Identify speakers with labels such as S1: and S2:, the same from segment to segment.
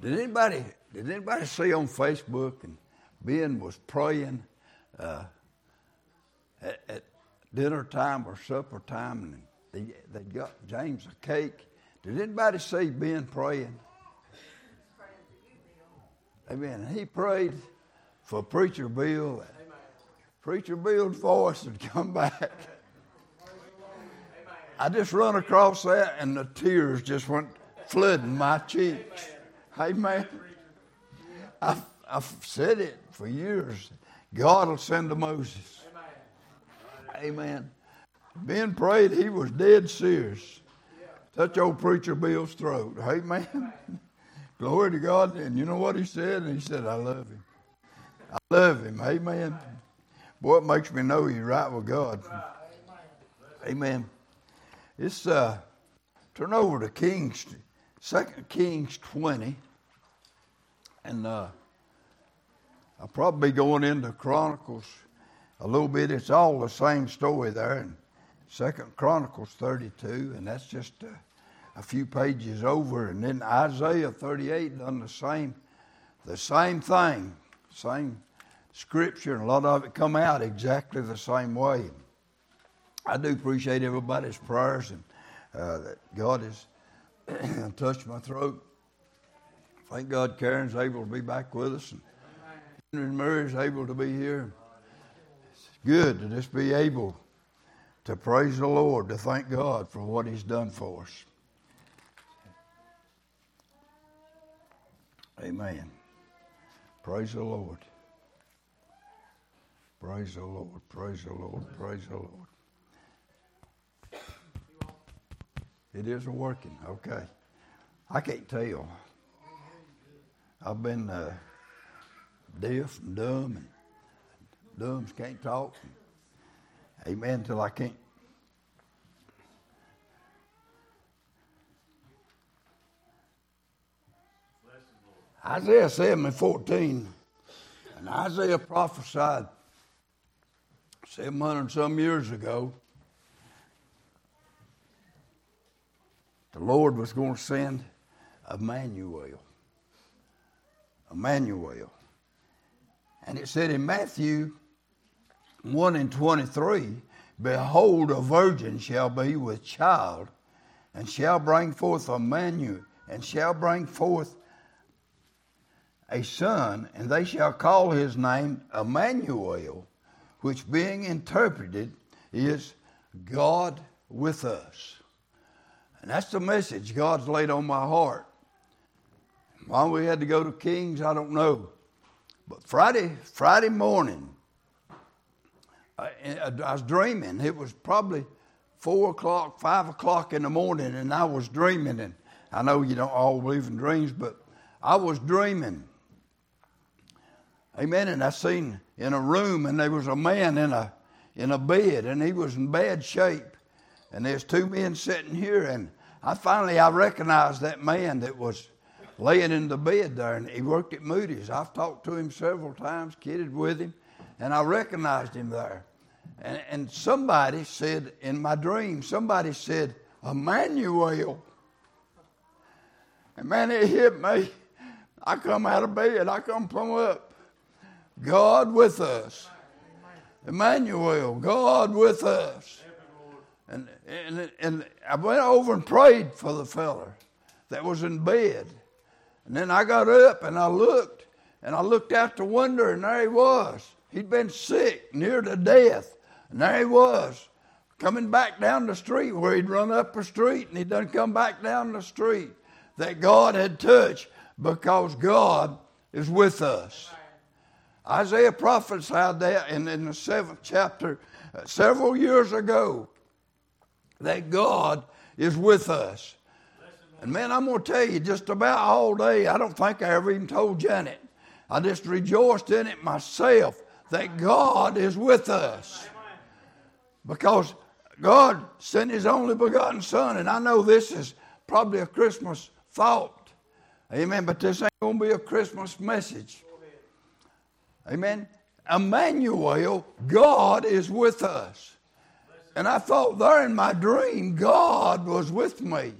S1: Did anybody did anybody see on Facebook and Ben was praying uh, at, at, dinner time or supper time and they, they got James a cake. Did anybody see Ben praying? Amen. He prayed for Preacher Bill. Preacher Bill's voice would come back. I just run across that and the tears just went flooding my cheeks. Amen. I've, I've said it for years. God will send to Moses. Amen. Ben prayed he was dead serious. Touch old preacher Bill's throat. Amen. Glory to God. And you know what he said? And he said, I love him. I love him. Amen. Boy, it makes me know he's right with God. Amen. It's uh turn over to Kings, Second Kings twenty. And uh I'll probably be going into Chronicles a little bit. It's all the same story there in Second Chronicles 32, and that's just a, few pages over. And then Isaiah 38 done the same, the same thing, same scripture, and a lot of it come out exactly the same way. I do appreciate everybody's prayers and uh, that God has touched my throat. Thank God Karen's able to be back with us and Henry Mary's able to be here. It's good to just be able to praise the Lord, to thank God for what He's done for us. Amen. Praise the Lord. Praise the Lord. Praise the Lord. Praise the Lord. It isn't working. Okay. I can't tell. I've been uh, deaf and dumb, and dumbs can't talk. Amen. Till I can't. Isaiah 7 and 14. And Isaiah prophesied 700 some years ago the Lord was going to send Emmanuel. Emmanuel. And it said in Matthew 1 and 23 Behold, a virgin shall be with child, and shall bring forth a Emmanuel, and shall bring forth a son, and they shall call his name Emmanuel, which being interpreted is God with us. And that's the message God's laid on my heart. Why we had to go to Kings, I don't know. But Friday, Friday morning, I, I was dreaming. It was probably four o'clock, five o'clock in the morning, and I was dreaming. And I know you don't all believe in dreams, but I was dreaming. Amen. And I seen in a room, and there was a man in a in a bed, and he was in bad shape. And there's two men sitting here, and I finally I recognized that man that was laying in the bed there, and he worked at Moody's. I've talked to him several times, kidded with him, and I recognized him there. And, and somebody said in my dream, somebody said, Emmanuel. And man, it hit me. I come out of bed, I come plumb up. God with us. Emmanuel, God with us. And, and, and I went over and prayed for the feller that was in bed. And then I got up and I looked, and I looked out the window, and there he was. He'd been sick, near to death. And there he was, coming back down the street where he'd run up the street, and he done come back down the street that God had touched because God is with us. Isaiah prophesied that in, in the seventh chapter uh, several years ago that God is with us. And man, I'm going to tell you, just about all day, I don't think I ever even told Janet. I just rejoiced in it myself that God is with us. Because God sent His only begotten Son, and I know this is probably a Christmas thought. Amen. But this ain't going to be a Christmas message. Amen. Emmanuel, God is with us. And I thought there in my dream, God was with me.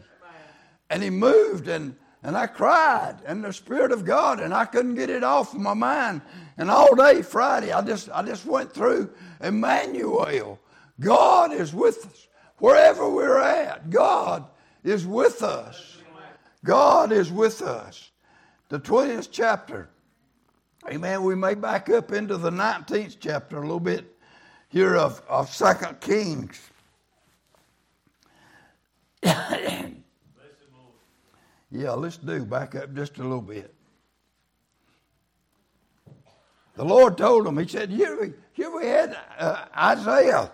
S1: And he moved, and and I cried in the Spirit of God, and I couldn't get it off of my mind. And all day Friday, I just I just went through Emmanuel. God is with us wherever we're at. God is with us. God is with us. The 20th chapter. Amen. We may back up into the 19th chapter a little bit here of, of 2 Kings. yeah, let's do. Back up just a little bit. The Lord told him, He said, Here, here we had uh, Isaiah.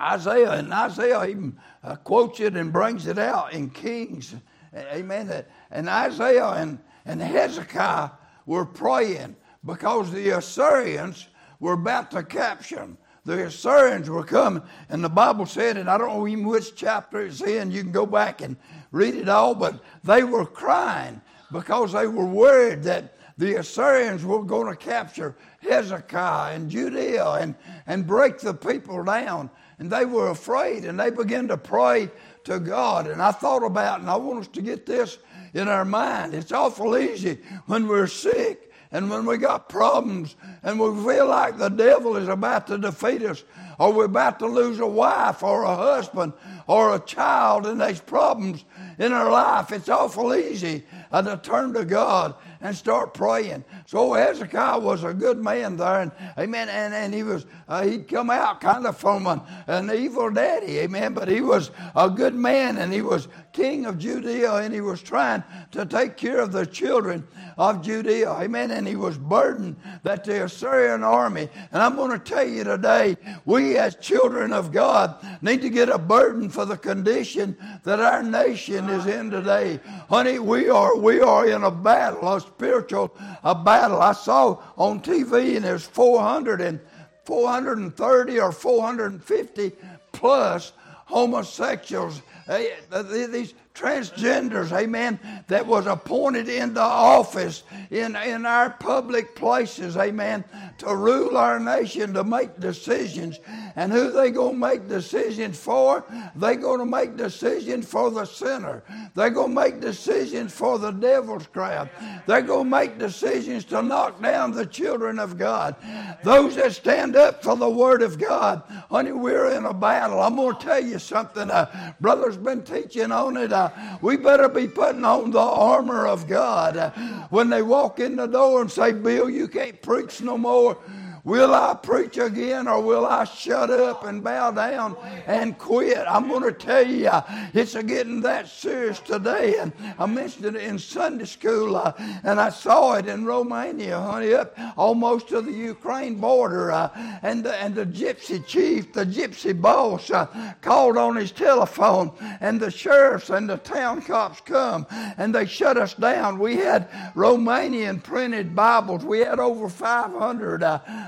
S1: Isaiah, and Isaiah even uh, quotes it and brings it out in Kings. Amen. And Isaiah and, and Hezekiah were praying because the Assyrians were about to capture them. The Assyrians were coming, and the Bible said, and I don't know even which chapter it's in, you can go back and read it all, but they were crying because they were worried that the Assyrians were going to capture Hezekiah and Judea and, and break the people down. And they were afraid, and they began to pray to God. And I thought about, and I want us to get this in our mind. It's awful easy when we're sick and when we got problems and we feel like the devil is about to defeat us or we're about to lose a wife or a husband or a child and there's problems in our life, it's awful easy uh, to turn to God and start praying. So Hezekiah was a good man there, and amen. And, and he was uh, he'd come out kind of from an, an evil daddy, amen. But he was a good man, and he was king of Judea, and he was trying to take care of the children of Judea, amen. And he was burdened that the Assyrian army. And I'm going to tell you today, we as children of God need to get a burden for the condition that our nation is in today, honey. We are we are in a battle, a spiritual a battle. I saw on TV, and there's 400 and 430 or 450 plus homosexuals. Uh, these transgenders, amen, that was appointed in the office in, in our public places, amen, to rule our nation, to make decisions. And who they to make decisions for? They to make decisions for the sinner. They're going to make decisions for the devil's crowd. They're going to make decisions to knock down the children of God. Those that stand up for the word of God. Honey, we're in a battle. I'm to tell you something. Uh, brother's been teaching on it. We better be putting on the armor of God. When they walk in the door and say, Bill, you can't preach no more. Will I preach again or will I shut up and bow down and quit? I'm going to tell you, it's getting that serious today. And I mentioned it in Sunday school, uh, and I saw it in Romania, honey, up almost to the Ukraine border. Uh, and, the, and the gypsy chief, the gypsy boss, uh, called on his telephone, and the sheriffs and the town cops come, and they shut us down. We had Romanian printed Bibles. We had over 500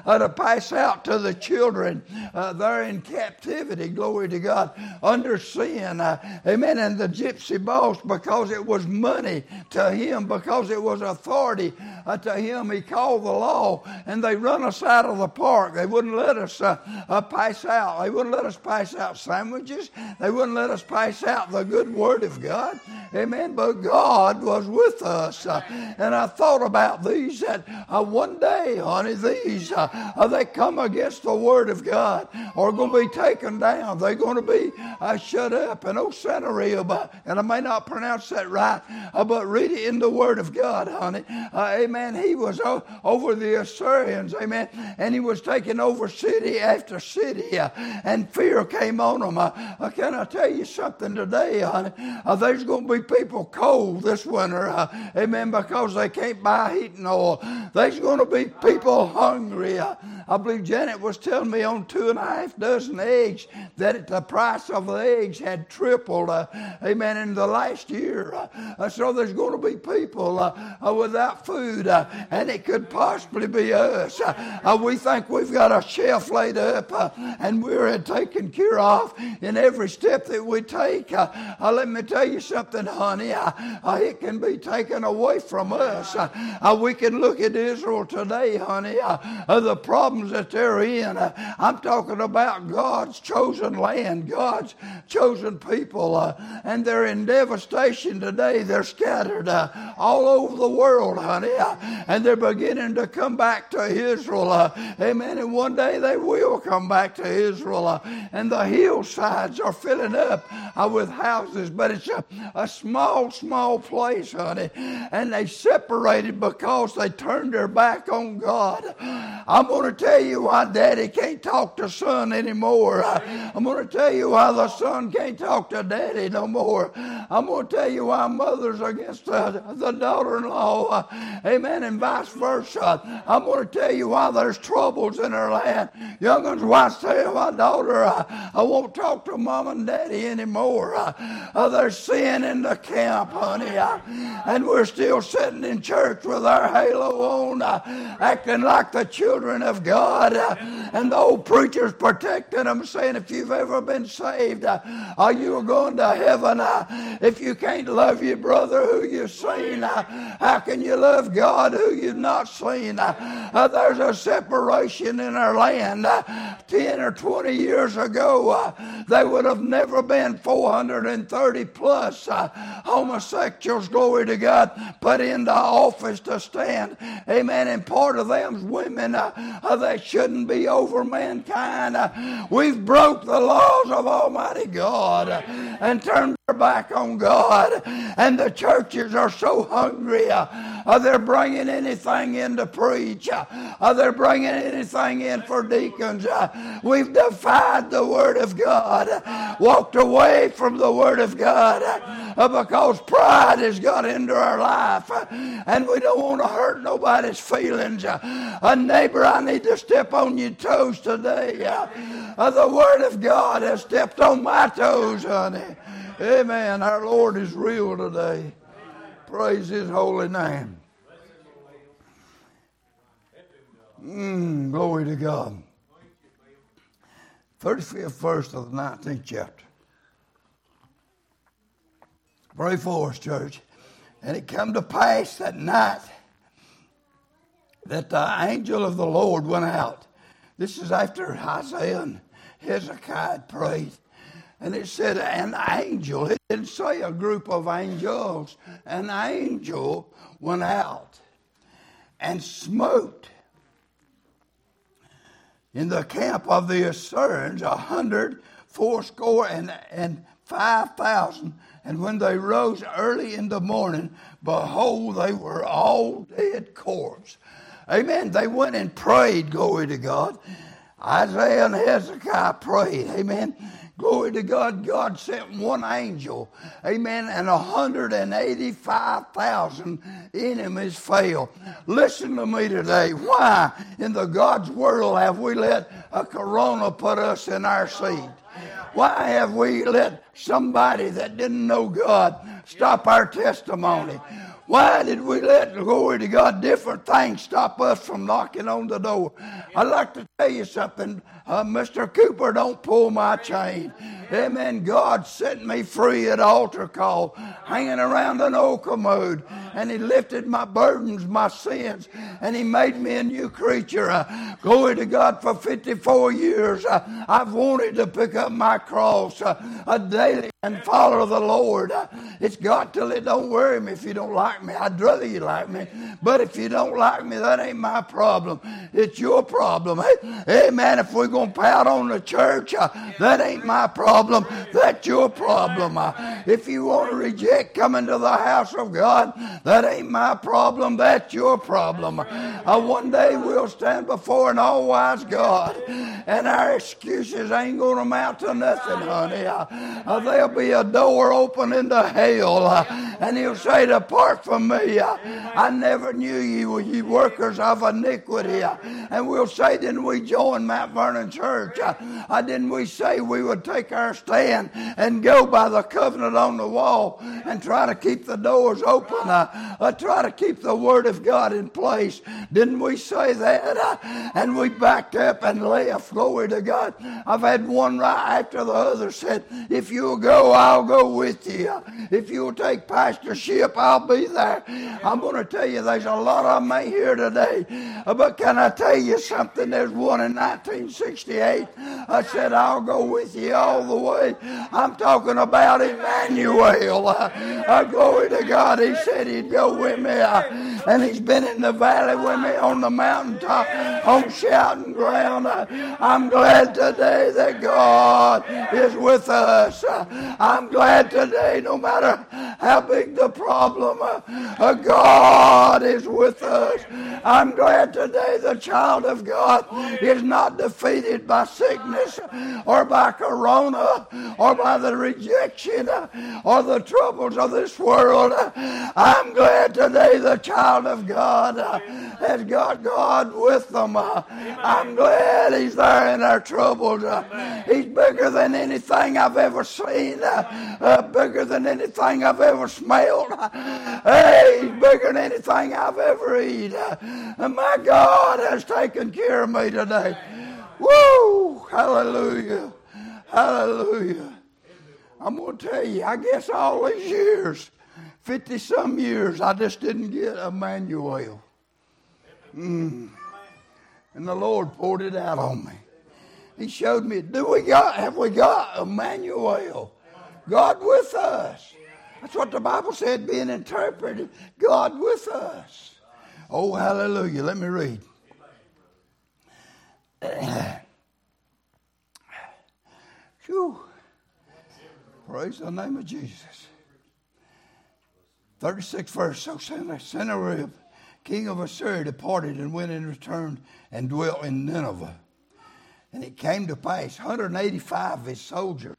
S1: uh, to pass out to the children uh, there in captivity, glory to God, under sin. Uh, amen. And the gypsy boss, because it was money to him, because it was authority uh, to him, he called the law, and they run us out of the park. They wouldn't let us uh, uh, pass out. They wouldn't let us pass out sandwiches. They wouldn't let us pass out the good word of God. Amen. But God was with us. Uh, and I thought about these that one day, honey, these uh, they come against the Word of God are going to be taken down. They're going to be uh, shut up. And oh, Sennacherib, and I may not pronounce that right, uh, but read it in the Word of God, honey. Uh, amen. He was o- over the Assyrians, amen, and he was taking over city after city, uh, and fear came on them. Uh, can I tell you something today, honey? there's going to be people cold this winter, amen, because they can't buy heating oil. There's going to be people hungry. I believe Janet was telling me on two and a half dozen eggs that the price of the eggs had tripled, uh, amen, in the last year. Uh, so there's going to be people uh, uh without food, uh, and it could possibly be us. Uh, we think we've got a shelf laid up, and we're taken care of in every step that we take. let me tell you something, honey. it can be taken away from us. we can look at Israel today, honey. the problem problems that they're in. Uh, I'm talking about God's chosen land, God's chosen people, uh, and they're in devastation today. They're scattered uh, all over the world, honey, uh, and they're beginning to come back to Israel. Uh, amen. And one day they will come back to Israel, and the hillsides are filling up with houses, but it's a, a small, small place, honey, and they separated because they turned their back on God. I'm going to tell you why daddy can't talk to son anymore. I'm going to tell you why the son can't talk to daddy no more. I'm going to tell you why mother's against the, the daughter in law. Amen. And vice versa. I'm going to tell you why there's troubles in our land. Young ones, why say my daughter, I, I won't talk to mom and daddy anymore. Uh, there's sin in the camp, honey. Uh, and we're still sitting in church with our halo on, uh, acting like the children of God. Uh, and the old preachers protecting them, saying, if you've ever been saved, uh, are you going to heaven? Uh, if you can't love your brother who you've seen, how can you love God who you've not seen? there's a separation in our land. 10 or 20 years ago, they would have never been 430 plus homosexuals, glory to God, put into office to stand. Amen. And part of them's women uh, uh, that shouldn't be over mankind. Uh, we've broke the laws of Almighty God uh, and turned back on God. And the churches are so hungry. Uh, they're bringing anything in to preach. Uh, they're bringing anything in for deacons. we've defied the Word of God, walked away from the Word of God because pride has got into our life and we don't want to hurt nobody's feelings. A neighbor, I need to step on your toes today. Uh, the Word of God has stepped on my toes, honey. Amen. Our Lord is real today. Praise His holy name. Mm, glory to God. 35th verse of the 19th chapter. Pray for us, church. And it come to pass that night that the angel of the Lord went out. This is after Isaiah and Hezekiah prayed. And it said an angel, it didn't say a group of angels, an angel went out and smote in the camp of the Assyrians a hundred fourscore and, and five thousand and when they rose early in the morning, behold, they were all dead corpses. Amen. They went and prayed, glory to God. Isaiah and Hezekiah prayed. Amen. Glory to God. God sent one angel. Amen. And 185,000 enemies fell. Listen to me today. Why in the God's world have we let a corona put us in our seat? Why have we let somebody that didn't know God stop our testimony? Why did we let, glory to God, different things stop us from knocking on the door? I'd like to tell you something. Uh, Mr. Cooper, don't pull my chain. Amen. God set me free at altar call, hanging around an old commode, and He lifted my burdens, my sins, and He made me a new creature. Uh, glory to God for 54 years. Uh, I've wanted to pick up my cross uh, daily and follow the Lord. Uh, it's got till it don't worry me if you don't like me. I'd rather you like me. But if you don't like me, that ain't my problem. It's your problem. Hey, man, if we're going to pout on the church, uh, that ain't my problem. That's your problem. If you want to reject coming to the house of God, that ain't my problem. That's your problem. Uh, one day we'll stand before an all wise God, and our excuses ain't going to amount to nothing, honey. Uh, uh, there'll be a door open into hell, uh, and He'll say, Depart from me. Uh, I never knew you, were you workers of iniquity. And we'll say, Didn't we join Mount Vernon Church? didn't we say we would take our stand and go by the covenant on the wall and try to keep the doors open, try to keep the Word of God in place. Didn't we say that? And we backed up and left. Glory to God. I've had one right after the other said, If you'll go, I'll go with you. If you'll take Pastor pastorship, I'll be there. I'm going to tell you, there's a lot of them here today. But can I tell you something? There's one in 1968. I said, I'll go with you all the way. I'm talking about Emmanuel. Uh, glory to God. He said he'd go with me. And he's been in the valley with me on the mountaintop, on shouting ground. Uh, I'm glad today that God is with us. Uh, I'm glad today, no matter how big the problem, uh, God is with us. I'm glad today the child of God is not defeated by sickness or by corona or by the rejection or the troubles of this world. I'm glad today the child of God uh, has got God with them. Uh, I'm glad He's there in our troubles. Uh, he's bigger than anything I've ever seen, uh, bigger than anything I've ever smelled. Hey, He's bigger than anything I've ever eaten. And my God has taken care of me today. Woo! Hallelujah. Hallelujah. I'm going to tell you, I guess all these years, 50 some years, I just didn't get Emmanuel. Mm. And the Lord poured it out on me. He showed me, do we got, have we got Emmanuel? God with us. That's what the Bible said being interpreted. God with us. Oh, hallelujah. Let me read. Whew. Praise the name of Jesus. 36th verse. So Sennacherib, king of Assyria, departed and went and returned and dwelt in Nineveh. And it came to pass, 185 of his soldiers,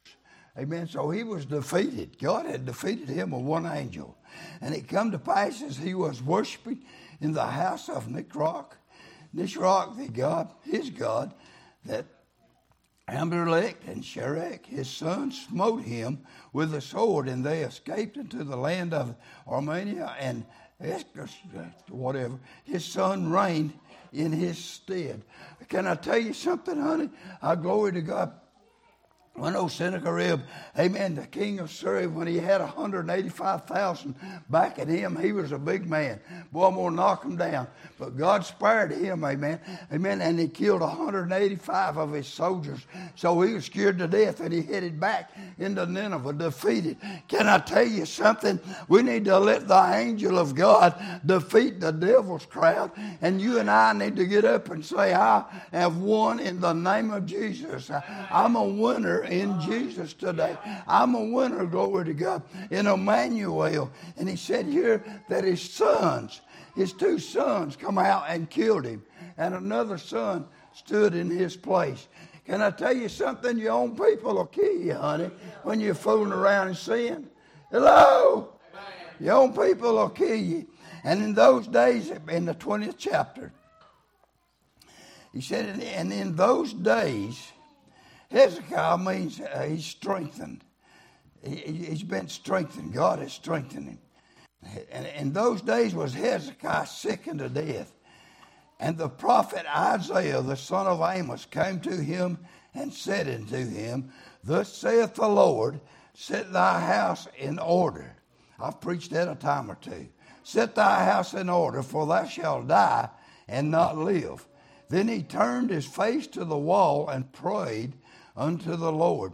S1: amen, so he was defeated. God had defeated him with one angel. And it come to pass as he was worshiping in the house of Nisroch, Nisroch, the God, his God, that Amalek and Sherek, his son, smote him with a sword, and they escaped into the land of Armenia, and whatever. His son reigned in his stead. Can I tell you something, honey? I glory to God. When old Sennacherib, amen, the king of Syria, when he had 185,000 back at him, he was a big man. Boy, I'm going to knock him down. But God spared him, amen, amen, and he killed 185 of his soldiers. So he was scared to death and he headed back into Nineveh defeated. Can I tell you something? We need to let the angel of God defeat the devil's crowd. And you and I need to get up and say, I have won in the name of Jesus. I'm a winner in Jesus today. I'm a winner, glory to God, in Emmanuel. And he said here that his sons, his two sons, come out and killed him. And another son stood in his place. Can I tell you something? Your own people will kill you, honey, when you're fooling around and sin. Hello? Your own people will kill you. And in those days, in the 20th chapter, he said, and in those days, Hezekiah means uh, he's strengthened. He, has been strengthened. God has strengthened him. And in those days was Hezekiah sick unto death. And the prophet Isaiah, the son of Amos, came to him and said unto him, Thus saith the Lord, set thy house in order. I've preached that a time or two. Set thy house in order, for thou shalt die and not live. Then he turned his face to the wall and prayed unto the Lord.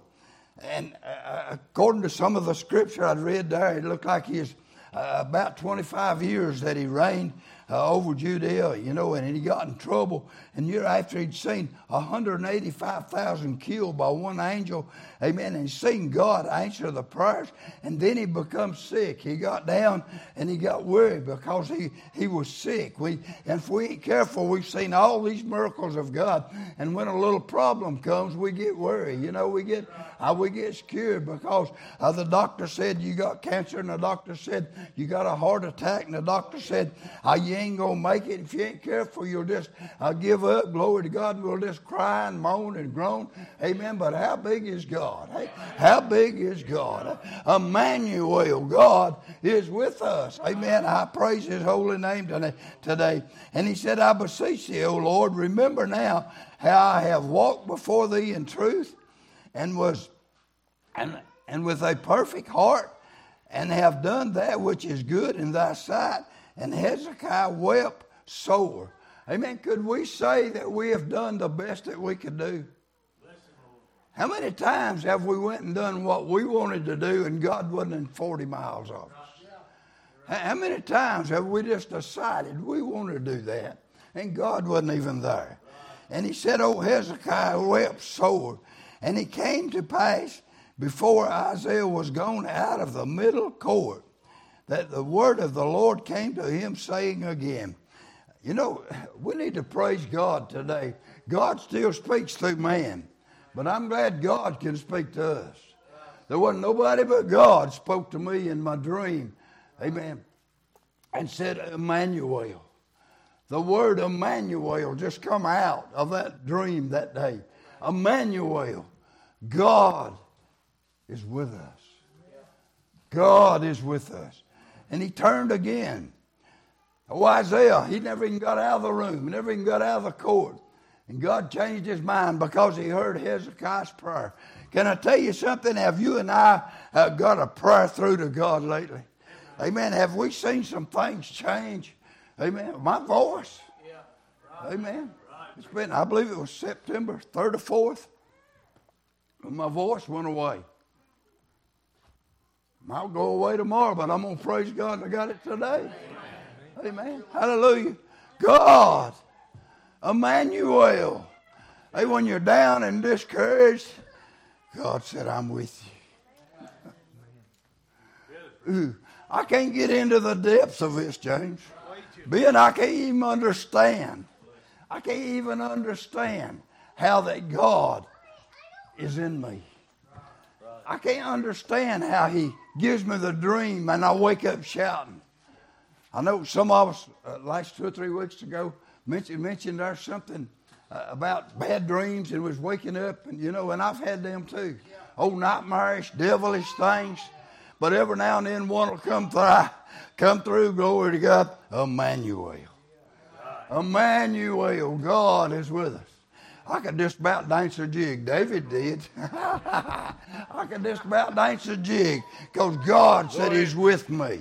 S1: And uh, according to some of the scripture I'd read there, it looked like he was uh, about 25 years that he reigned uh, over Judea, you know, and he got in trouble. And year after he'd seen 185,000 killed by one angel, amen, and seen God answer the prayers, and then he becomes sick. He got down and he got worried because he, he was sick. We, and if we ain't careful, we've seen all these miracles of God, and when a little problem comes, we get worried. You know, we get, uh, we get scared because uh, the doctor said you got cancer, and the doctor said you got a heart attack, and the doctor said uh, you ain't going to make it. If you ain't careful, you'll just uh, give up. Glory to God. And we'll just cry and moan and groan. Amen. But how big is God? Hey, how big is God? Emmanuel, God is with us. Amen. I praise his holy name today. And he said, I beseech thee, O Lord, remember now how I have walked before thee in truth and was and, and with a perfect heart and have done that which is good in thy sight. And Hezekiah wept sore. Amen. Could we say that we have done the best that we could do? How many times have we went and done what we wanted to do and God wasn't in 40 miles off us? How many times have we just decided we want to do that and God wasn't even there? And he said, Oh, Hezekiah wept sore. And it came to pass before Isaiah was gone out of the middle court that the word of the Lord came to him, saying again, You know, we need to praise God today. God still speaks through man, but I'm glad God can speak to us. There wasn't nobody but God spoke to me in my dream. Amen. And said, Emmanuel. The word Emmanuel just come out of that dream that day. Emmanuel. God is with us. God is with us. And he turned again. Oh, Isaiah, he never even got out of the room, never even got out of the court. And God changed his mind because he heard Hezekiah's prayer. Can I tell you something? Have you and I uh, got a prayer through to God lately? Amen. Have we seen some things change? Amen. My voice. Amen. It's been, I believe it was September 3rd or 4th. My voice went away. I'll go away tomorrow, but I'm going to praise God I got it today. Amen. Amen. Hallelujah. God, Emmanuel. Hey, when you're down and discouraged, God said, I'm with you. Ooh, I can't get into the depths of this, James. Being I can't even understand. I can't even understand how that God is in me. I can't understand how He gives me the dream and I wake up shouting. I know some of us, uh, last two or three weeks ago, mentioned, mentioned there something uh, about bad dreams and was waking up, and you know, and I've had them too. Old nightmarish, devilish things. But every now and then one will come through, come through, glory to God, Emmanuel. Emmanuel, God is with us. I could just about dance a jig. David did. I could just about dance a jig because God said He's with me.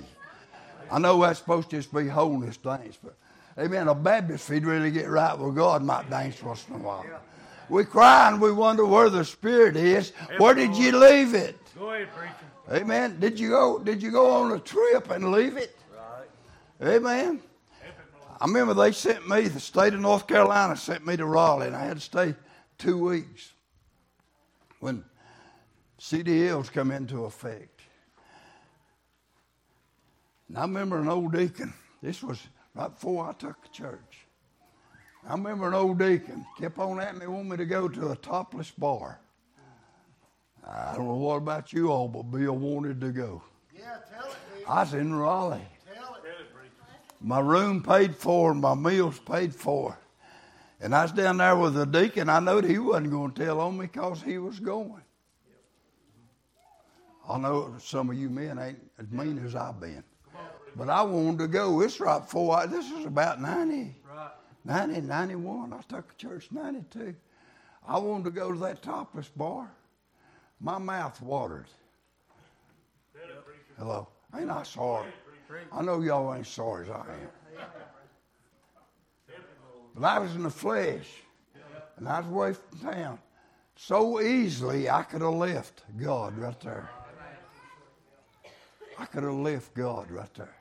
S1: I know that's supposed to just be holiness dance, but amen. A Baptist, if he'd really get right with God, might dance once in a while. We cry and we wonder where the Spirit is. Where did you leave it?
S2: Go ahead, preacher.
S1: Amen. Did you go? Did you go on a trip and leave it? Right. Amen. I remember they sent me, the state of North Carolina sent me to Raleigh, and I had to stay two weeks when CDLs come into effect. And I remember an old deacon, this was right before I took the church. I remember an old deacon kept on at me, wanting me to go to a topless bar. I don't know what about you all, but Bill wanted to go.
S3: Yeah, tell it, Bill.
S1: I was in Raleigh.
S3: Tell it.
S1: My room paid for my meals paid for. And I was down there with the deacon. I knowed he wasn't going to tell on me because he was going. I know some of you men ain't as mean as I've been. But I wanted to go. It's right before I, this is about 90,
S2: Right.
S1: 90, 91. I took church 92. I wanted to go to that topless bar. My mouth watered. Hello. Ain't I sorry? I know y'all ain't sorry as I am. But I was in the flesh, and I was away from town. So easily I could have left God right there. I could have left God right there.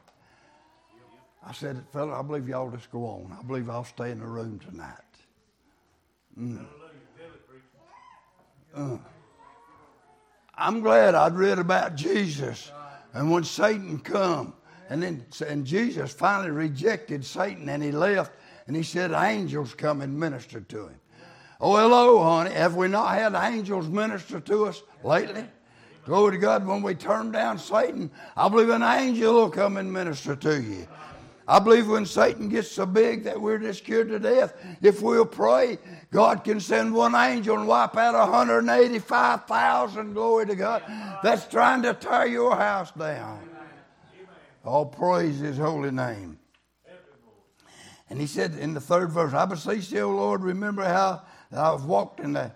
S1: I said, fella, I believe y'all just go on. I believe I'll stay in the room tonight. Mm. Uh. I'm glad I'd read about Jesus. And when Satan come, and then and Jesus finally rejected Satan and he left, and he said angels come and minister to him. Oh, hello, honey. Have we not had angels minister to us lately? Glory to God. When we turn down Satan, I believe an angel will come and minister to you. I believe when Satan gets so big that we're just scared to death, if we'll pray, God can send one angel and wipe out 185,000, glory to God, that's trying to tear your house down. All praise his holy name. And he said in the third verse, I beseech thee, O Lord, remember how I have walked in the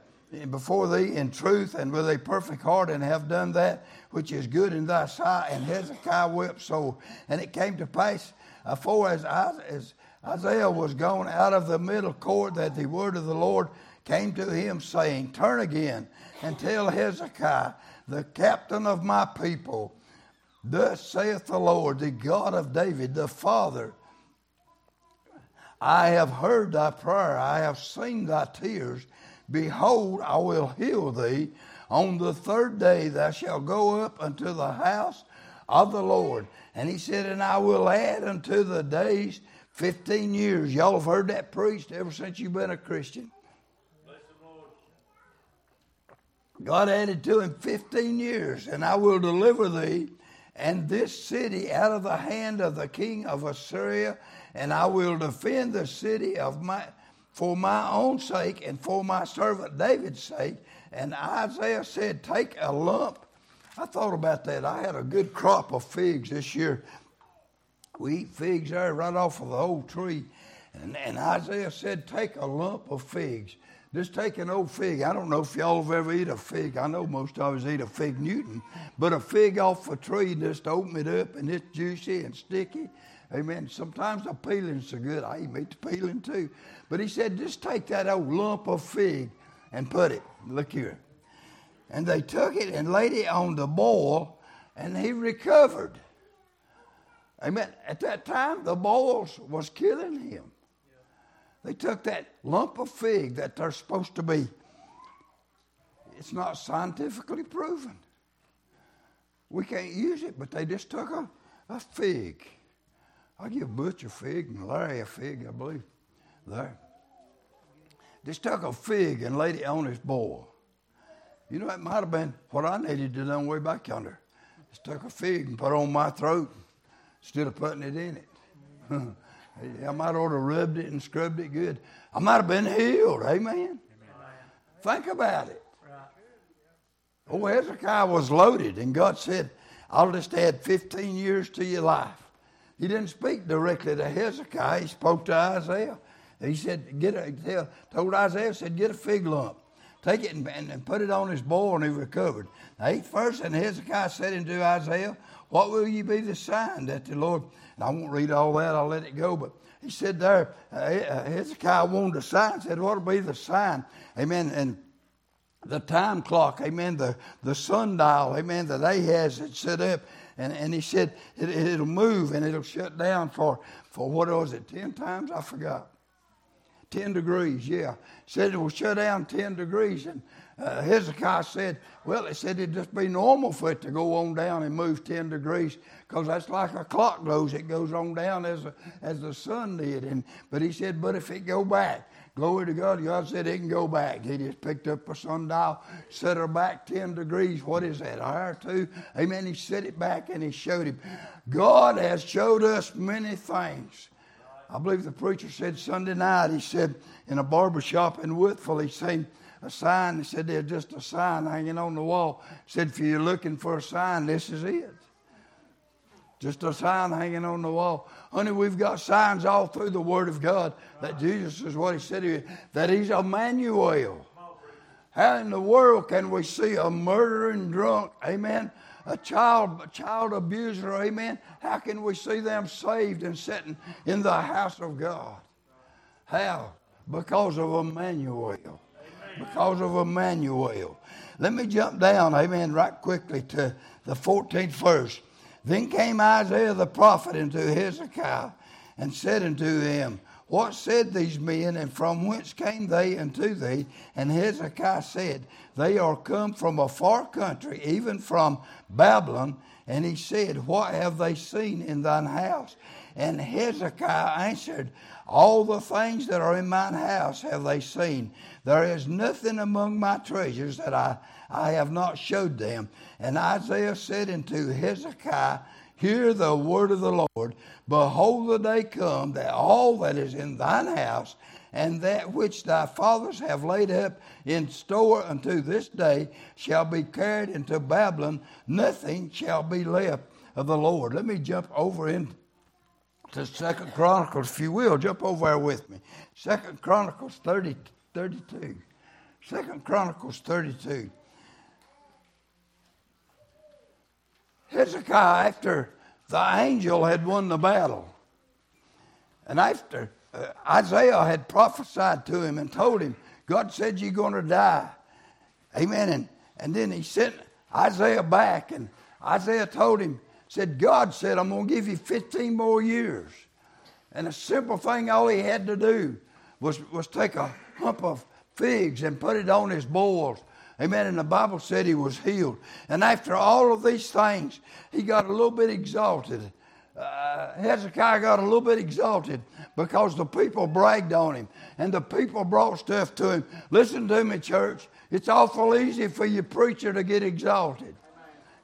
S1: before thee in truth and with a perfect heart, and have done that which is good in thy sight. And Hezekiah wept sore. And it came to pass, Uh, afore as, as Isaiah was gone out of the middle court, that the word of the Lord came to him, saying, Turn again and tell Hezekiah, the captain of my people, Thus saith the Lord, the God of David, the Father, I have heard thy prayer, I have seen thy tears. Behold, I will heal thee. On the third day thou shalt go up unto the house of the Lord. And he said, And I will add unto the days 15 years. Y'all have heard that preached ever since you've been a Christian. God added to him 15 years, and I will deliver thee and this city out of the hand of the king of Assyria, and I will defend the city of my for my own sake and for my servant David's sake. And Isaiah said, Take a lump. I thought about that. I had a good crop of figs this year. We eat figs there right off of the old tree. And, and Isaiah said, Take a lump of figs. Just take an old fig. I don't know if y'all have ever eat a fig. I know most of us eat a fig Newton, but a fig off a tree, just open it up and it's juicy and sticky. Amen. Sometimes the peeling's so good. I eat the peeling too. But he said, just take that old lump of fig and put it. Look here. And they took it and laid it on the boil, and he recovered. Amen. At that time, the boils was killing him. They took that lump of fig that they're supposed to be, it's not scientifically proven. We can't use it, but they just took a, a fig. I give Butch a fig and Larry a fig, I believe. There. Just took a fig and laid it on his boil. You know, it might have been what I needed to do way back yonder. Took a fig and put it on my throat instead of putting it in it. I might ought to rubbed it and scrubbed it good. I might have been healed. Amen. Amen. Think about it. Oh, Hezekiah was loaded, and God said, I'll just add 15 years to your life. He didn't speak directly to Hezekiah, he spoke to Isaiah. He said, get a, told Isaiah, said, get a fig lump, take it and, and, put it on his bowl, and he recovered. Now, first, and Hezekiah said unto Isaiah, What will you be the sign that the Lord and I won't read all that, I'll let it go. But he said there, uh, uh Hezekiah wanted a sign, said, What'll be the sign? Amen. And the time clock, amen, the, the sundial, amen, that Ahaz had set up. And, and he said, it, will move and it'll shut down for, for what was it, 10 times? I forgot. 10 degrees, yeah. Said it will shut down 10 degrees. And uh, Hezekiah said, well, it said it'd just be normal for it to go on down and move 10 degrees because that's like a clock goes. It goes on down as, a, as the sun did. And, but he said, but if it go back, glory to God, God said it can go back. He just picked up a sundial, set her back 10 degrees. What is that, hour or two? Amen. He set it back and he showed him. God has showed us many things. I believe the preacher said Sunday night, he said in a barber shop in Woodville, he said, a sign. He said there's just a sign hanging on the wall. He said if you're looking for a sign, this is it. Just a sign hanging on the wall. Honey, we've got signs all through the Word of God that Jesus is what He said here, that He's Emmanuel. How in the world can we see a murdering drunk, amen, a child, a child abuser, amen? How can we see them saved and sitting in the house of God? How? Because of Emmanuel because of Emmanuel. Let me jump down, amen, right quickly to the 14th verse. Then came Isaiah the prophet unto Hezekiah and said unto him, What said these men, and from whence came they unto thee? And Hezekiah said, They are come from a far country, even from Babylon. And he said, What have they seen in thine house? And Hezekiah answered, All the things that are in mine house have they seen. There is nothing among my treasures that I, I have not showed them. And Isaiah said unto Hezekiah, Hear the word of the Lord. Behold, the day come that all that is in thine house and that which thy fathers have laid up in store unto this day shall be carried into Babylon. Nothing shall be left of the Lord. Let me jump over into Second Chronicles, if you will. Jump over there with me. Second Chronicles 30, 32. Second Chronicles 32. Hezekiah, after the angel had won the battle, and after uh, Isaiah had prophesied to him and told him, God said you're going to die. Amen. And, and then he sent Isaiah back, and Isaiah told him, said, God said, I'm going to give you 15 more years. And a simple thing, all he had to do was, was take a hump of figs and put it on his boils. Amen. And the Bible said he was healed. And after all of these things, he got a little bit exalted. Uh, Hezekiah got a little bit exalted because the people bragged on him and the people brought stuff to him. Listen to me, church. It's awful easy for your preacher to get exalted.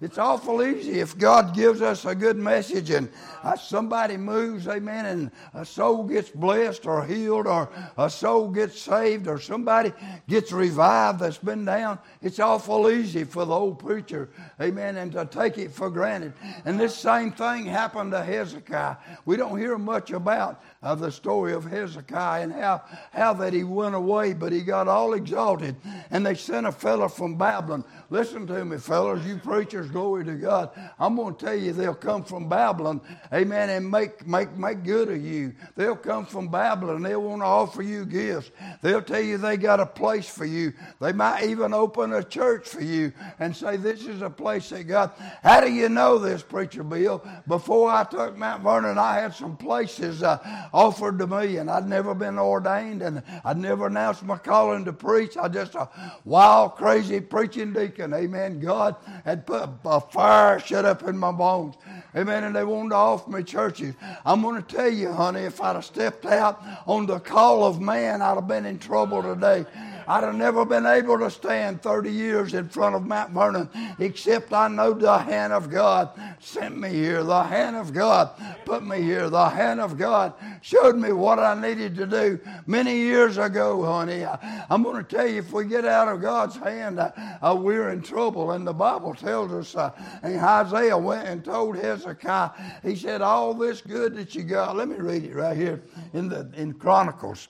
S1: It's awful easy if God gives us a good message and uh, somebody moves, amen, and a soul gets blessed or healed or a soul gets saved or somebody gets revived that's been down. It's awful easy for the old preacher, amen, and to take it for granted. And this same thing happened to Hezekiah. We don't hear much about of the story of Hezekiah and how, how that he went away, but he got all exalted. And they sent a fellow from Babylon. Listen to me, fellows, you preachers, glory to God. I'm going to tell you, they'll come from Babylon, amen, and make, make, make good of you. They'll come from Babylon. They'll want to offer you gifts. They'll tell you they got a place for you. They might even open a church for you and say, This is a place that God. How do you know this, Preacher Bill? Before I took Mount Vernon, I had some places. Uh, offered to me, and I'd never been ordained, and I'd never announced my calling to preach. I just a wild, crazy preaching deacon. Amen. God had put a fire shut up in my bones. Amen. And they wanted to offer me churches. I'm going to tell you, honey, if I'd have stepped out on the call of man, I'd have been in trouble today. I'd have never been able to stand 30 years in front of Mount Vernon, except I know the hand of God sent me here. The hand of God put me here. The hand of God showed me what I needed to do many years ago, honey. I, am going to tell you, if we get out of God's hand, uh, uh, we're in trouble. And the Bible tells us, uh, and Isaiah went and told Hezekiah, he said, All this good that you got, let me read it right here in the in Chronicles.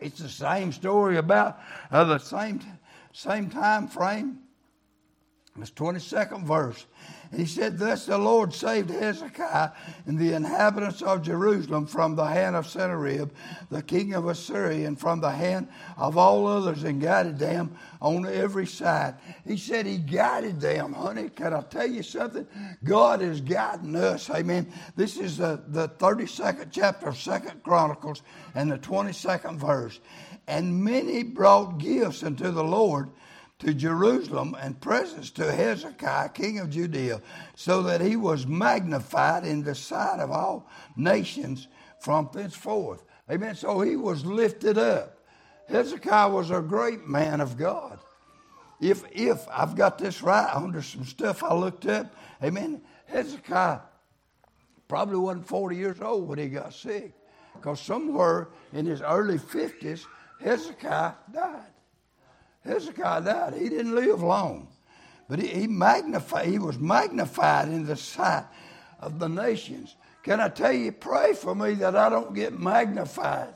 S1: It's the same story about uh, the same, same time frame. It's 22nd verse. He said, Thus the Lord saved Hezekiah and the inhabitants of Jerusalem from the hand of Sennacherib, the king of Assyria, and from the hand of all others, and guided them on every side. He said he guided them, honey. Can I tell you something? God is guiding us. Amen. This is the, the 32nd chapter of Second Chronicles and the 22nd verse. And many brought gifts unto the Lord to Jerusalem and presents to Hezekiah, king of Judea, so that he was magnified in the sight of all nations from thenceforth. Amen. So he was lifted up. Hezekiah was a great man of God. If if I've got this right under some stuff I looked up, amen. Hezekiah probably wasn't 40 years old when he got sick. Because somewhere in his early 50s, Hezekiah died. Hezekiah died. He didn't live long. But he, he magnified, he was magnified in the sight of the nations. Can I tell you, pray for me that I don't get magnified.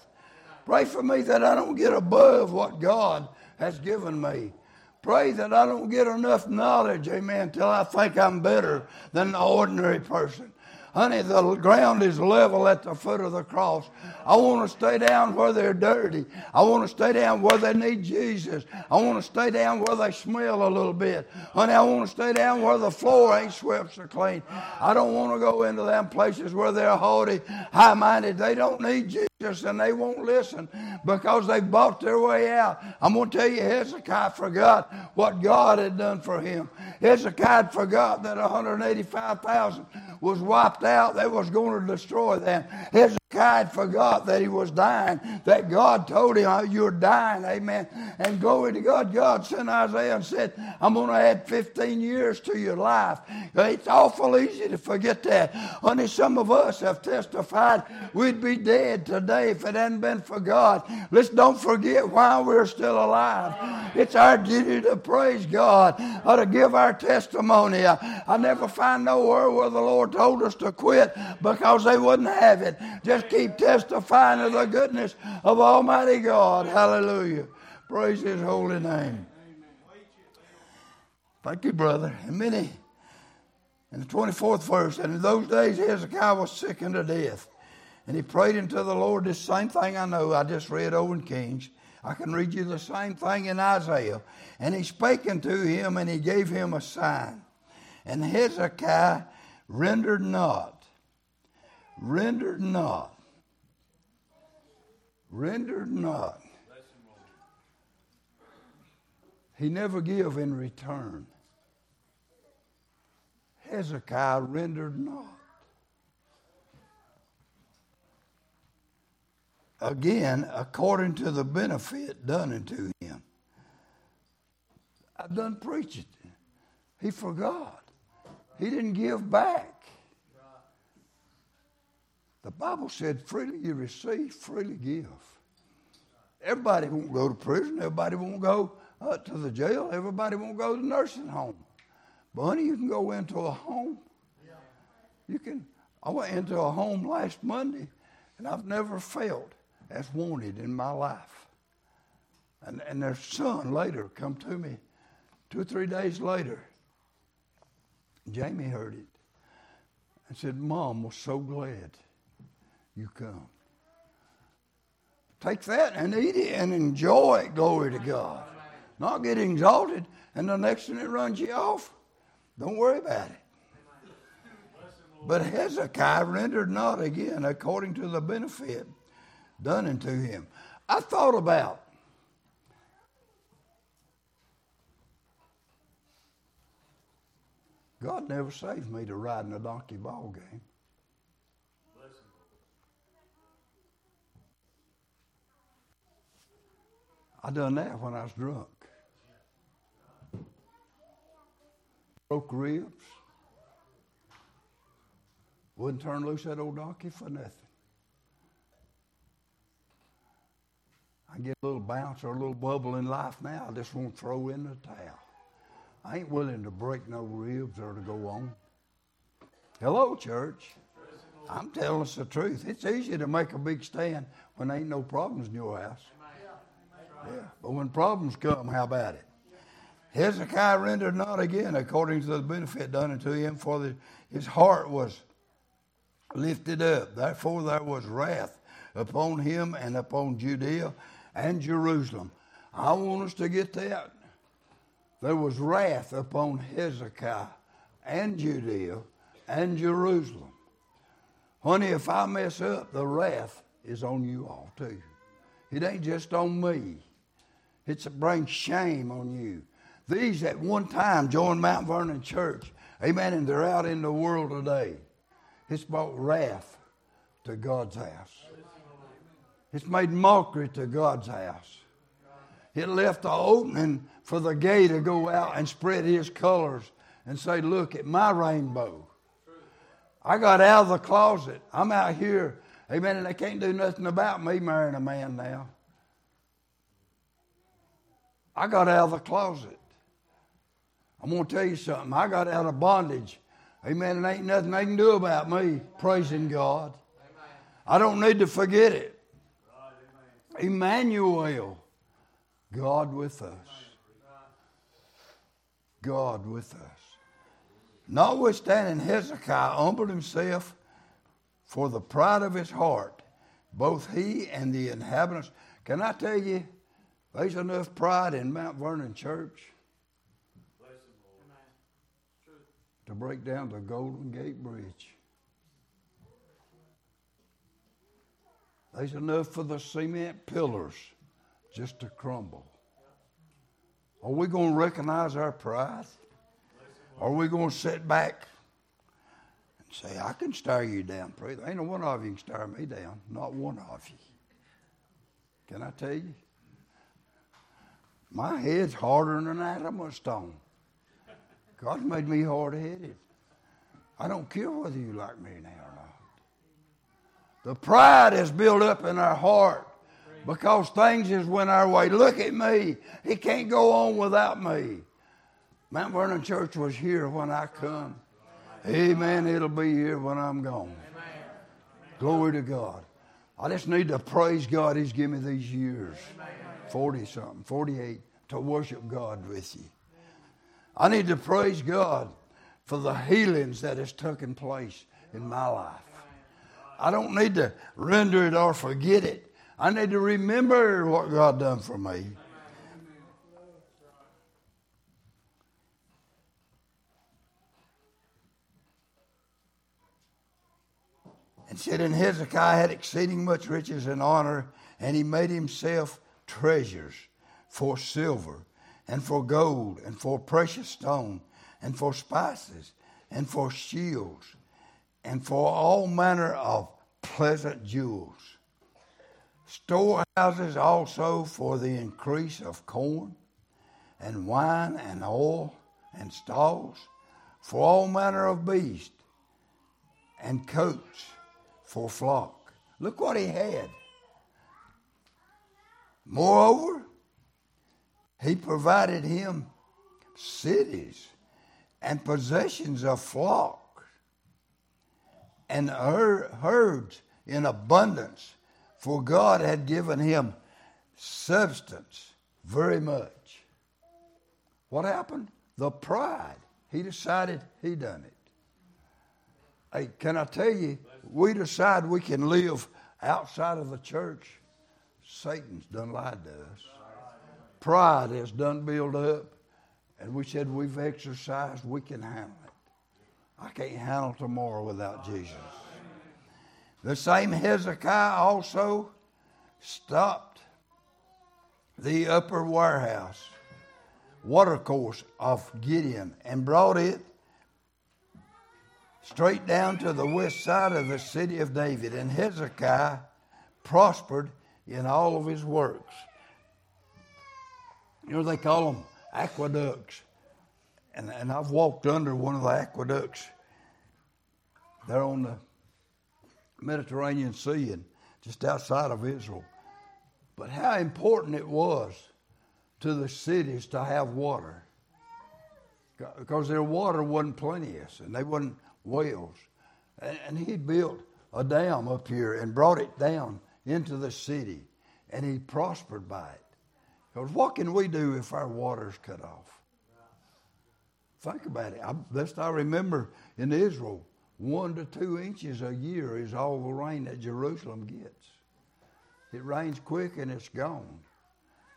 S1: Pray for me that I don't get above what God has given me. Pray that I don't get enough knowledge, amen, till I think I'm better than the ordinary person. Honey, the ground is level at the foot of the cross. I want to stay down where they're dirty. I want to stay down where they need Jesus. I want to stay down where they smell a little bit. Honey, I want to stay down where the floor ain't swept so clean. I don't want to go into them places where they're haughty, high minded. They don't need Jesus and they won't listen because they bought their way out. I'm going to tell you, Hezekiah forgot what God had done for him. Hezekiah forgot that 185,000 was wiped out. They was going to destroy them. Hezekiah forgot that he was dying, that God told him, oh, You're dying. Amen. And glory to God, God sent Isaiah and said, I'm going to add 15 years to your life. It's awful easy to forget that. Honey, some of us have testified we'd be dead today if it hadn't been for God. Let's don't forget why we're still alive. It's our duty to praise God or to give our testimony. I, I never find nowhere where the Lord told us to quit because they wouldn't have it. Just keep testifying of the goodness of Almighty God. Hallelujah. Praise his holy name. Thank you, brother. And many, in the 24th verse, and in those days Hezekiah was sick unto death. And he prayed unto the Lord this same thing I know. I just read over in Kings. I can read you the same thing in Isaiah. And he spake unto him, and he gave him a sign. And Hezekiah rendered not, rendered not, rendered not. He never give in return. Hezekiah rendered not. Again, according to the benefit done unto him. I done preached it. He forgot. He didn't give back. The Bible said, freely you receive, freely give. Everybody won't go to prison. Everybody won't go uh, to the jail. Everybody won't go to the nursing home. But honey, you can go into a home. You can. I went into a home last Monday, and I've never felt as wanted in my life. And, and their son later come to me two or three days later Jamie heard it and said, Mom was so glad you come. Take that and eat it and enjoy it, glory to God. Not get exalted, and the next thing it runs you off, don't worry about it. But Hezekiah rendered not again according to the benefit done unto him. I thought about God never saved me to ride in a donkey ball game. I done that when I was drunk. Broke ribs. Wouldn't turn loose that old donkey for nothing. I get a little bounce or a little bubble in life now. I just won't throw in the towel. I ain't willing to break no ribs or to go on. Hello, church. I'm telling us the truth. It's easy to make a big stand when there ain't no problems in your house. But when problems come, how about it? Hezekiah rendered not again according to the benefit done unto him, for the, his heart was lifted up. Therefore there was wrath upon him and upon Judea and Jerusalem. I want us to get that there was wrath upon Hezekiah and Judea and Jerusalem. Honey, if I mess up, the wrath is on you all too. It ain't just on me. It's a bring shame on you. These at one time joined Mount Vernon Church, amen, and they're out in the world today. It's brought wrath to God's house. It's made mockery to God's house. It left the opening for the gay to go out and spread his colors and say, Look at my rainbow. I got out of the closet. I'm out here. Amen. And they can't do nothing about me marrying a man now. I got out of the closet. I'm going to tell you something. I got out of bondage. Amen. And ain't nothing they can do about me praising God. I don't need to forget it. Emmanuel, God with us. God with us. Notwithstanding, Hezekiah humbled himself for the pride of his heart, both he and the inhabitants. Can I tell you, there's enough pride in Mount Vernon Church to break down the Golden Gate Bridge. There's enough for the cement pillars just to crumble. Are we going to recognize our pride? Are we going to sit back and say, I can stare you down, brother? Ain't no one of you can stare me down. Not one of you. Can I tell you? My head's harder than an atom of stone. God made me hard headed. I don't care whether you like me now or not. The pride is built up in our heart because things is went our way. Look at me. He can't go on without me. Mount Vernon Church was here when I come. Amen. It'll be here when I'm gone. Glory to God. I just need to praise God. He's given me these years 40 something, 48 to worship God with you. I need to praise God for the healings that has taken place in my life. I don't need to render it or forget it. I need to remember what God done for me. And said, And Hezekiah had exceeding much riches and honor, and he made himself treasures for silver and for gold and for precious stone and for spices and for shields and for all manner of pleasant jewels. Storehouses also for the increase of corn and wine and oil and stalls for all manner of beasts and coats for flock. Look what he had. Moreover, he provided him cities and possessions of flocks and herds in abundance, for God had given him substance very much. What happened? The pride. He decided he done it. Hey, can I tell you, we decide we can live outside of the church. Satan's done lied to us. Pride has done build up, and we said we've exercised, we can handle it. I can't handle tomorrow without Jesus. The same Hezekiah also stopped the upper warehouse, watercourse of Gideon, and brought it straight down to the west side of the city of David. And Hezekiah prospered in all of his works. You know, they call them aqueducts. And, and I've walked under one of the aqueducts They're on the Mediterranean Sea and just outside of Israel. But how important it was to the cities to have water. Because their water wasn't plenteous and they wasn't wells. And he built a dam up here and brought it down into the city. And he prospered by it. Because what can we do if our water's cut off? Think about it. I, best I remember in Israel, one to two inches a year is all the rain that Jerusalem gets. It rains quick and it's gone.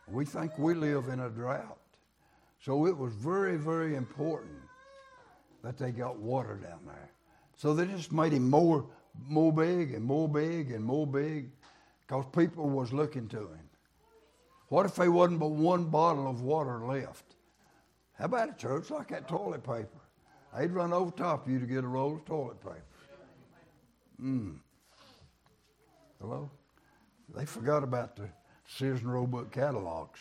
S1: We think we live in a drought. So it was very, very important that they got water down there. So they just made him more, more big and more big and more big because people was looking to him. What if there wasn't but one bottle of water left? How about a church like that toilet paper? They'd run over top of you to get a roll of toilet paper. Hmm. Hello? They forgot about the Sears and Roebuck catalogs.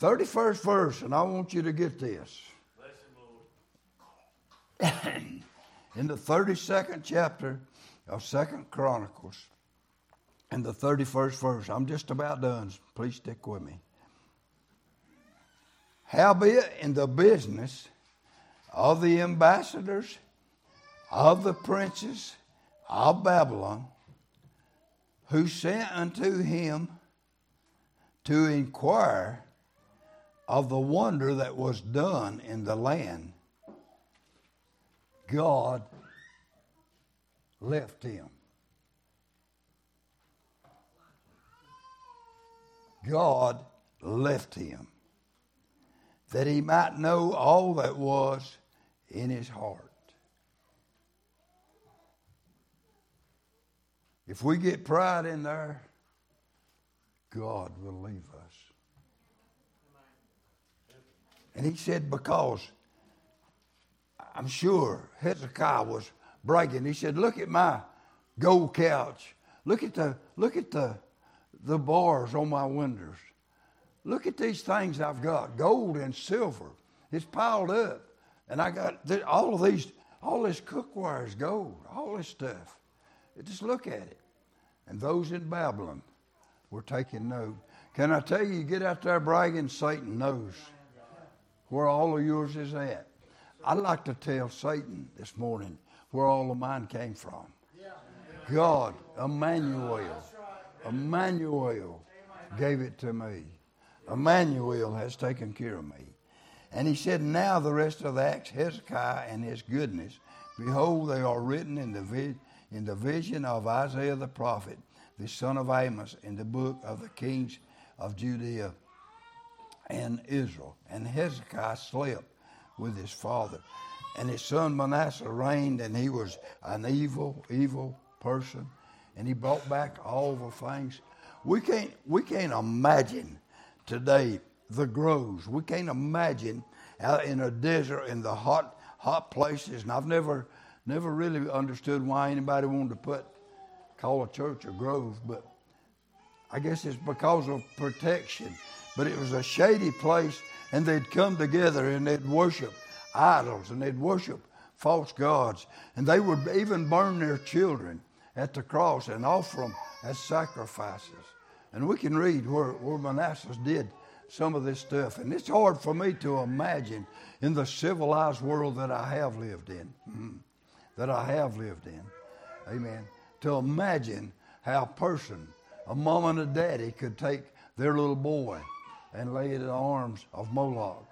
S1: 31st verse, and I want you to get this. in the 32nd chapter of Second Chronicles, in the 31st verse, I'm just about done. Please stick with me. Howbeit, in the business of the ambassadors of the princes of Babylon, who sent unto him to inquire of the wonder that was done in the land, God left him. God left him that he might know all that was in his heart. If we get pride in there, God will leave us. And he said, because I'm sure Hezekiah was bragging. He said, Look at my gold couch. Look at the look at the the bars on my windows. Look at these things I've got gold and silver. It's piled up. And I got th- all of these, all this cookware is gold, all this stuff. Just look at it. And those in Babylon were taking note. Can I tell you, you get out there bragging, Satan knows where all of yours is at. I'd like to tell Satan this morning where all of mine came from. God, Emmanuel, Emmanuel gave it to me. Emmanuel has taken care of me. And he said, Now the rest of the acts, Hezekiah and his goodness, behold, they are written in the, vi- in the vision of Isaiah the prophet, the son of Amos, in the book of the kings of Judea and Israel. And Hezekiah slept with his father. And his son Manasseh reigned, and he was an evil, evil person. And he brought back all the things. We can't, we can't imagine today the groves. We can't imagine out in a desert in the hot, hot places. And I've never, never really understood why anybody wanted to put, call a church a grove, but I guess it's because of protection. But it was a shady place, and they'd come together and they'd worship idols and they'd worship false gods. And they would even burn their children at the cross and offer them as sacrifices. And we can read where, where Manasseh did some of this stuff. And it's hard for me to imagine in the civilized world that I have lived in, mm, that I have lived in. Amen. To imagine how a person, a mom and a daddy, could take their little boy and lay it in the arms of Moloch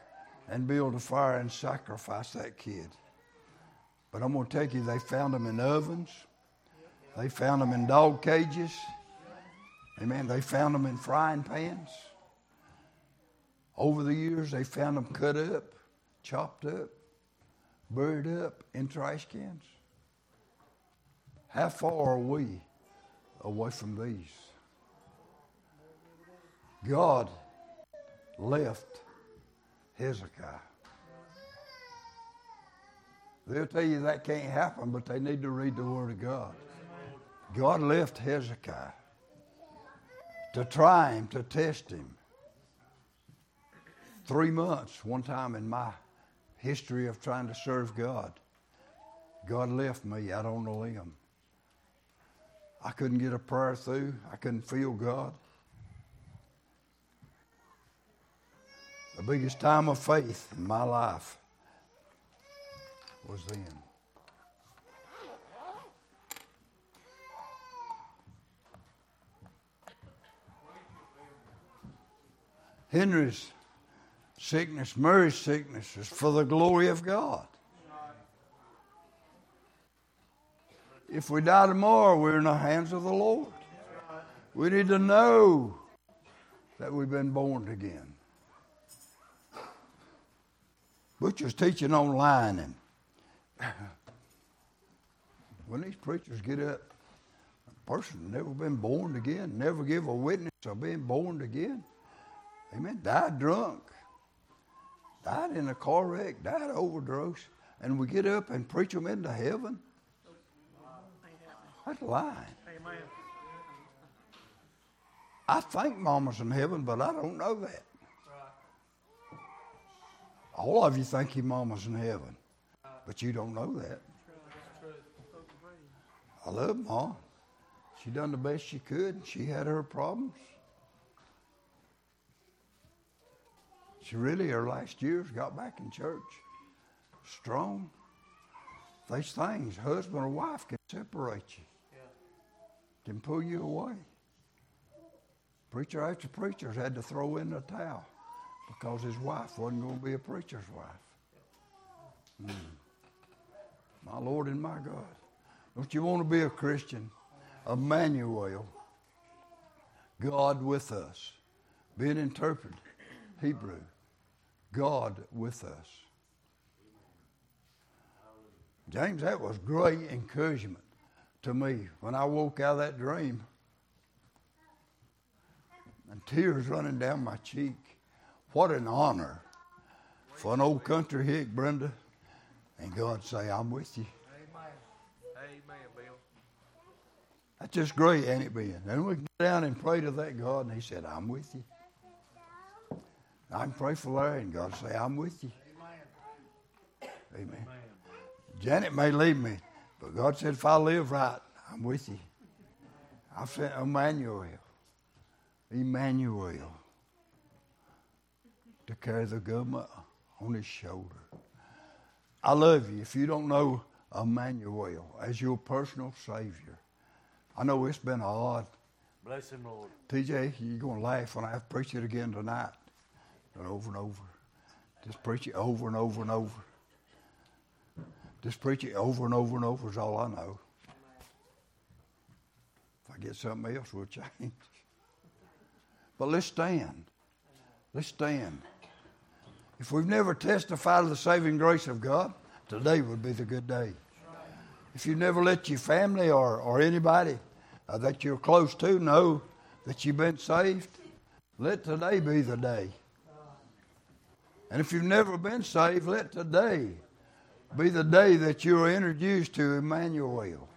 S1: and build a fire and sacrifice that kid. But I'm going to tell you, they found them in ovens. They found them in dog cages. Amen. They found them in frying pans. Over the years, they found them cut up, chopped up, buried up in trash cans. How far are we away from these? God left Hezekiah. They'll tell you that can't happen, but they need to read the Word of God. God left Hezekiah to try him, to test him. Three months, one time in my history of trying to serve God, God left me out on a limb. I couldn't get a prayer through, I couldn't feel God. The biggest time of faith in my life was then. Henry's sickness, Mary's sickness is for the glory of God. If we die tomorrow, we're in the hands of the Lord. We need to know that we've been born again. Butcher's teaching online, and when these preachers get up, a person never been born again, never give a witness of being born again. Amen. Died drunk, died in a car wreck, died overdose, and we get up and preach them into heaven. That's lying. Amen. I think Mama's in heaven, but I don't know that. All of you think your mama's in heaven, but you don't know that. I love mom. She done the best she could. She had her problems. She really, her last years, got back in church strong. These things, husband or wife, can separate you, can pull you away. Preacher after preacher had to throw in the towel because his wife wasn't going to be a preacher's wife. Mm. My Lord and my God. Don't you want to be a Christian? Emmanuel, God with us. Being interpreted, Hebrew, God with us. James, that was great encouragement to me when I woke out of that dream and tears running down my cheek. What an honor for an old country hick, Brenda, and God say, I'm with you. Amen. Amen, Bill. That's just great, ain't it, Ben? Then we get down and pray to that God, and He said, I'm with you. I can pray for Larry, and God say, I'm with you. Amen. Amen. Amen. Janet may leave me, but God said, if I live right, I'm with you. I've sent Emmanuel. Emmanuel to carry the government on his shoulder. I love you. If you don't know Emmanuel as your personal Savior, I know it's been odd.
S2: Bless him, Lord.
S1: TJ, you're going to laugh when I preach it again tonight. And over and over. Just preach it over and over and over. Just preach it over and over and over is all I know. If I get something else, we'll change. But let's stand. Let's stand. If we've never testified of the saving grace of God, today would be the good day. If you've never let your family or, or anybody uh, that you're close to know that you've been saved, let today be the day. And if you've never been saved, let today be the day that you're introduced to Emmanuel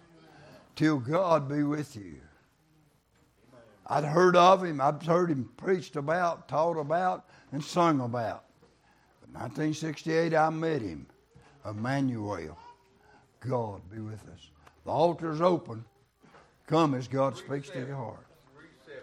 S1: till God be with you. I'd heard of him, I'd heard him preached about, taught about, and sung about. But 1968, I met him, Emmanuel. God be with us. The altar's open. Come as God speaks to your heart.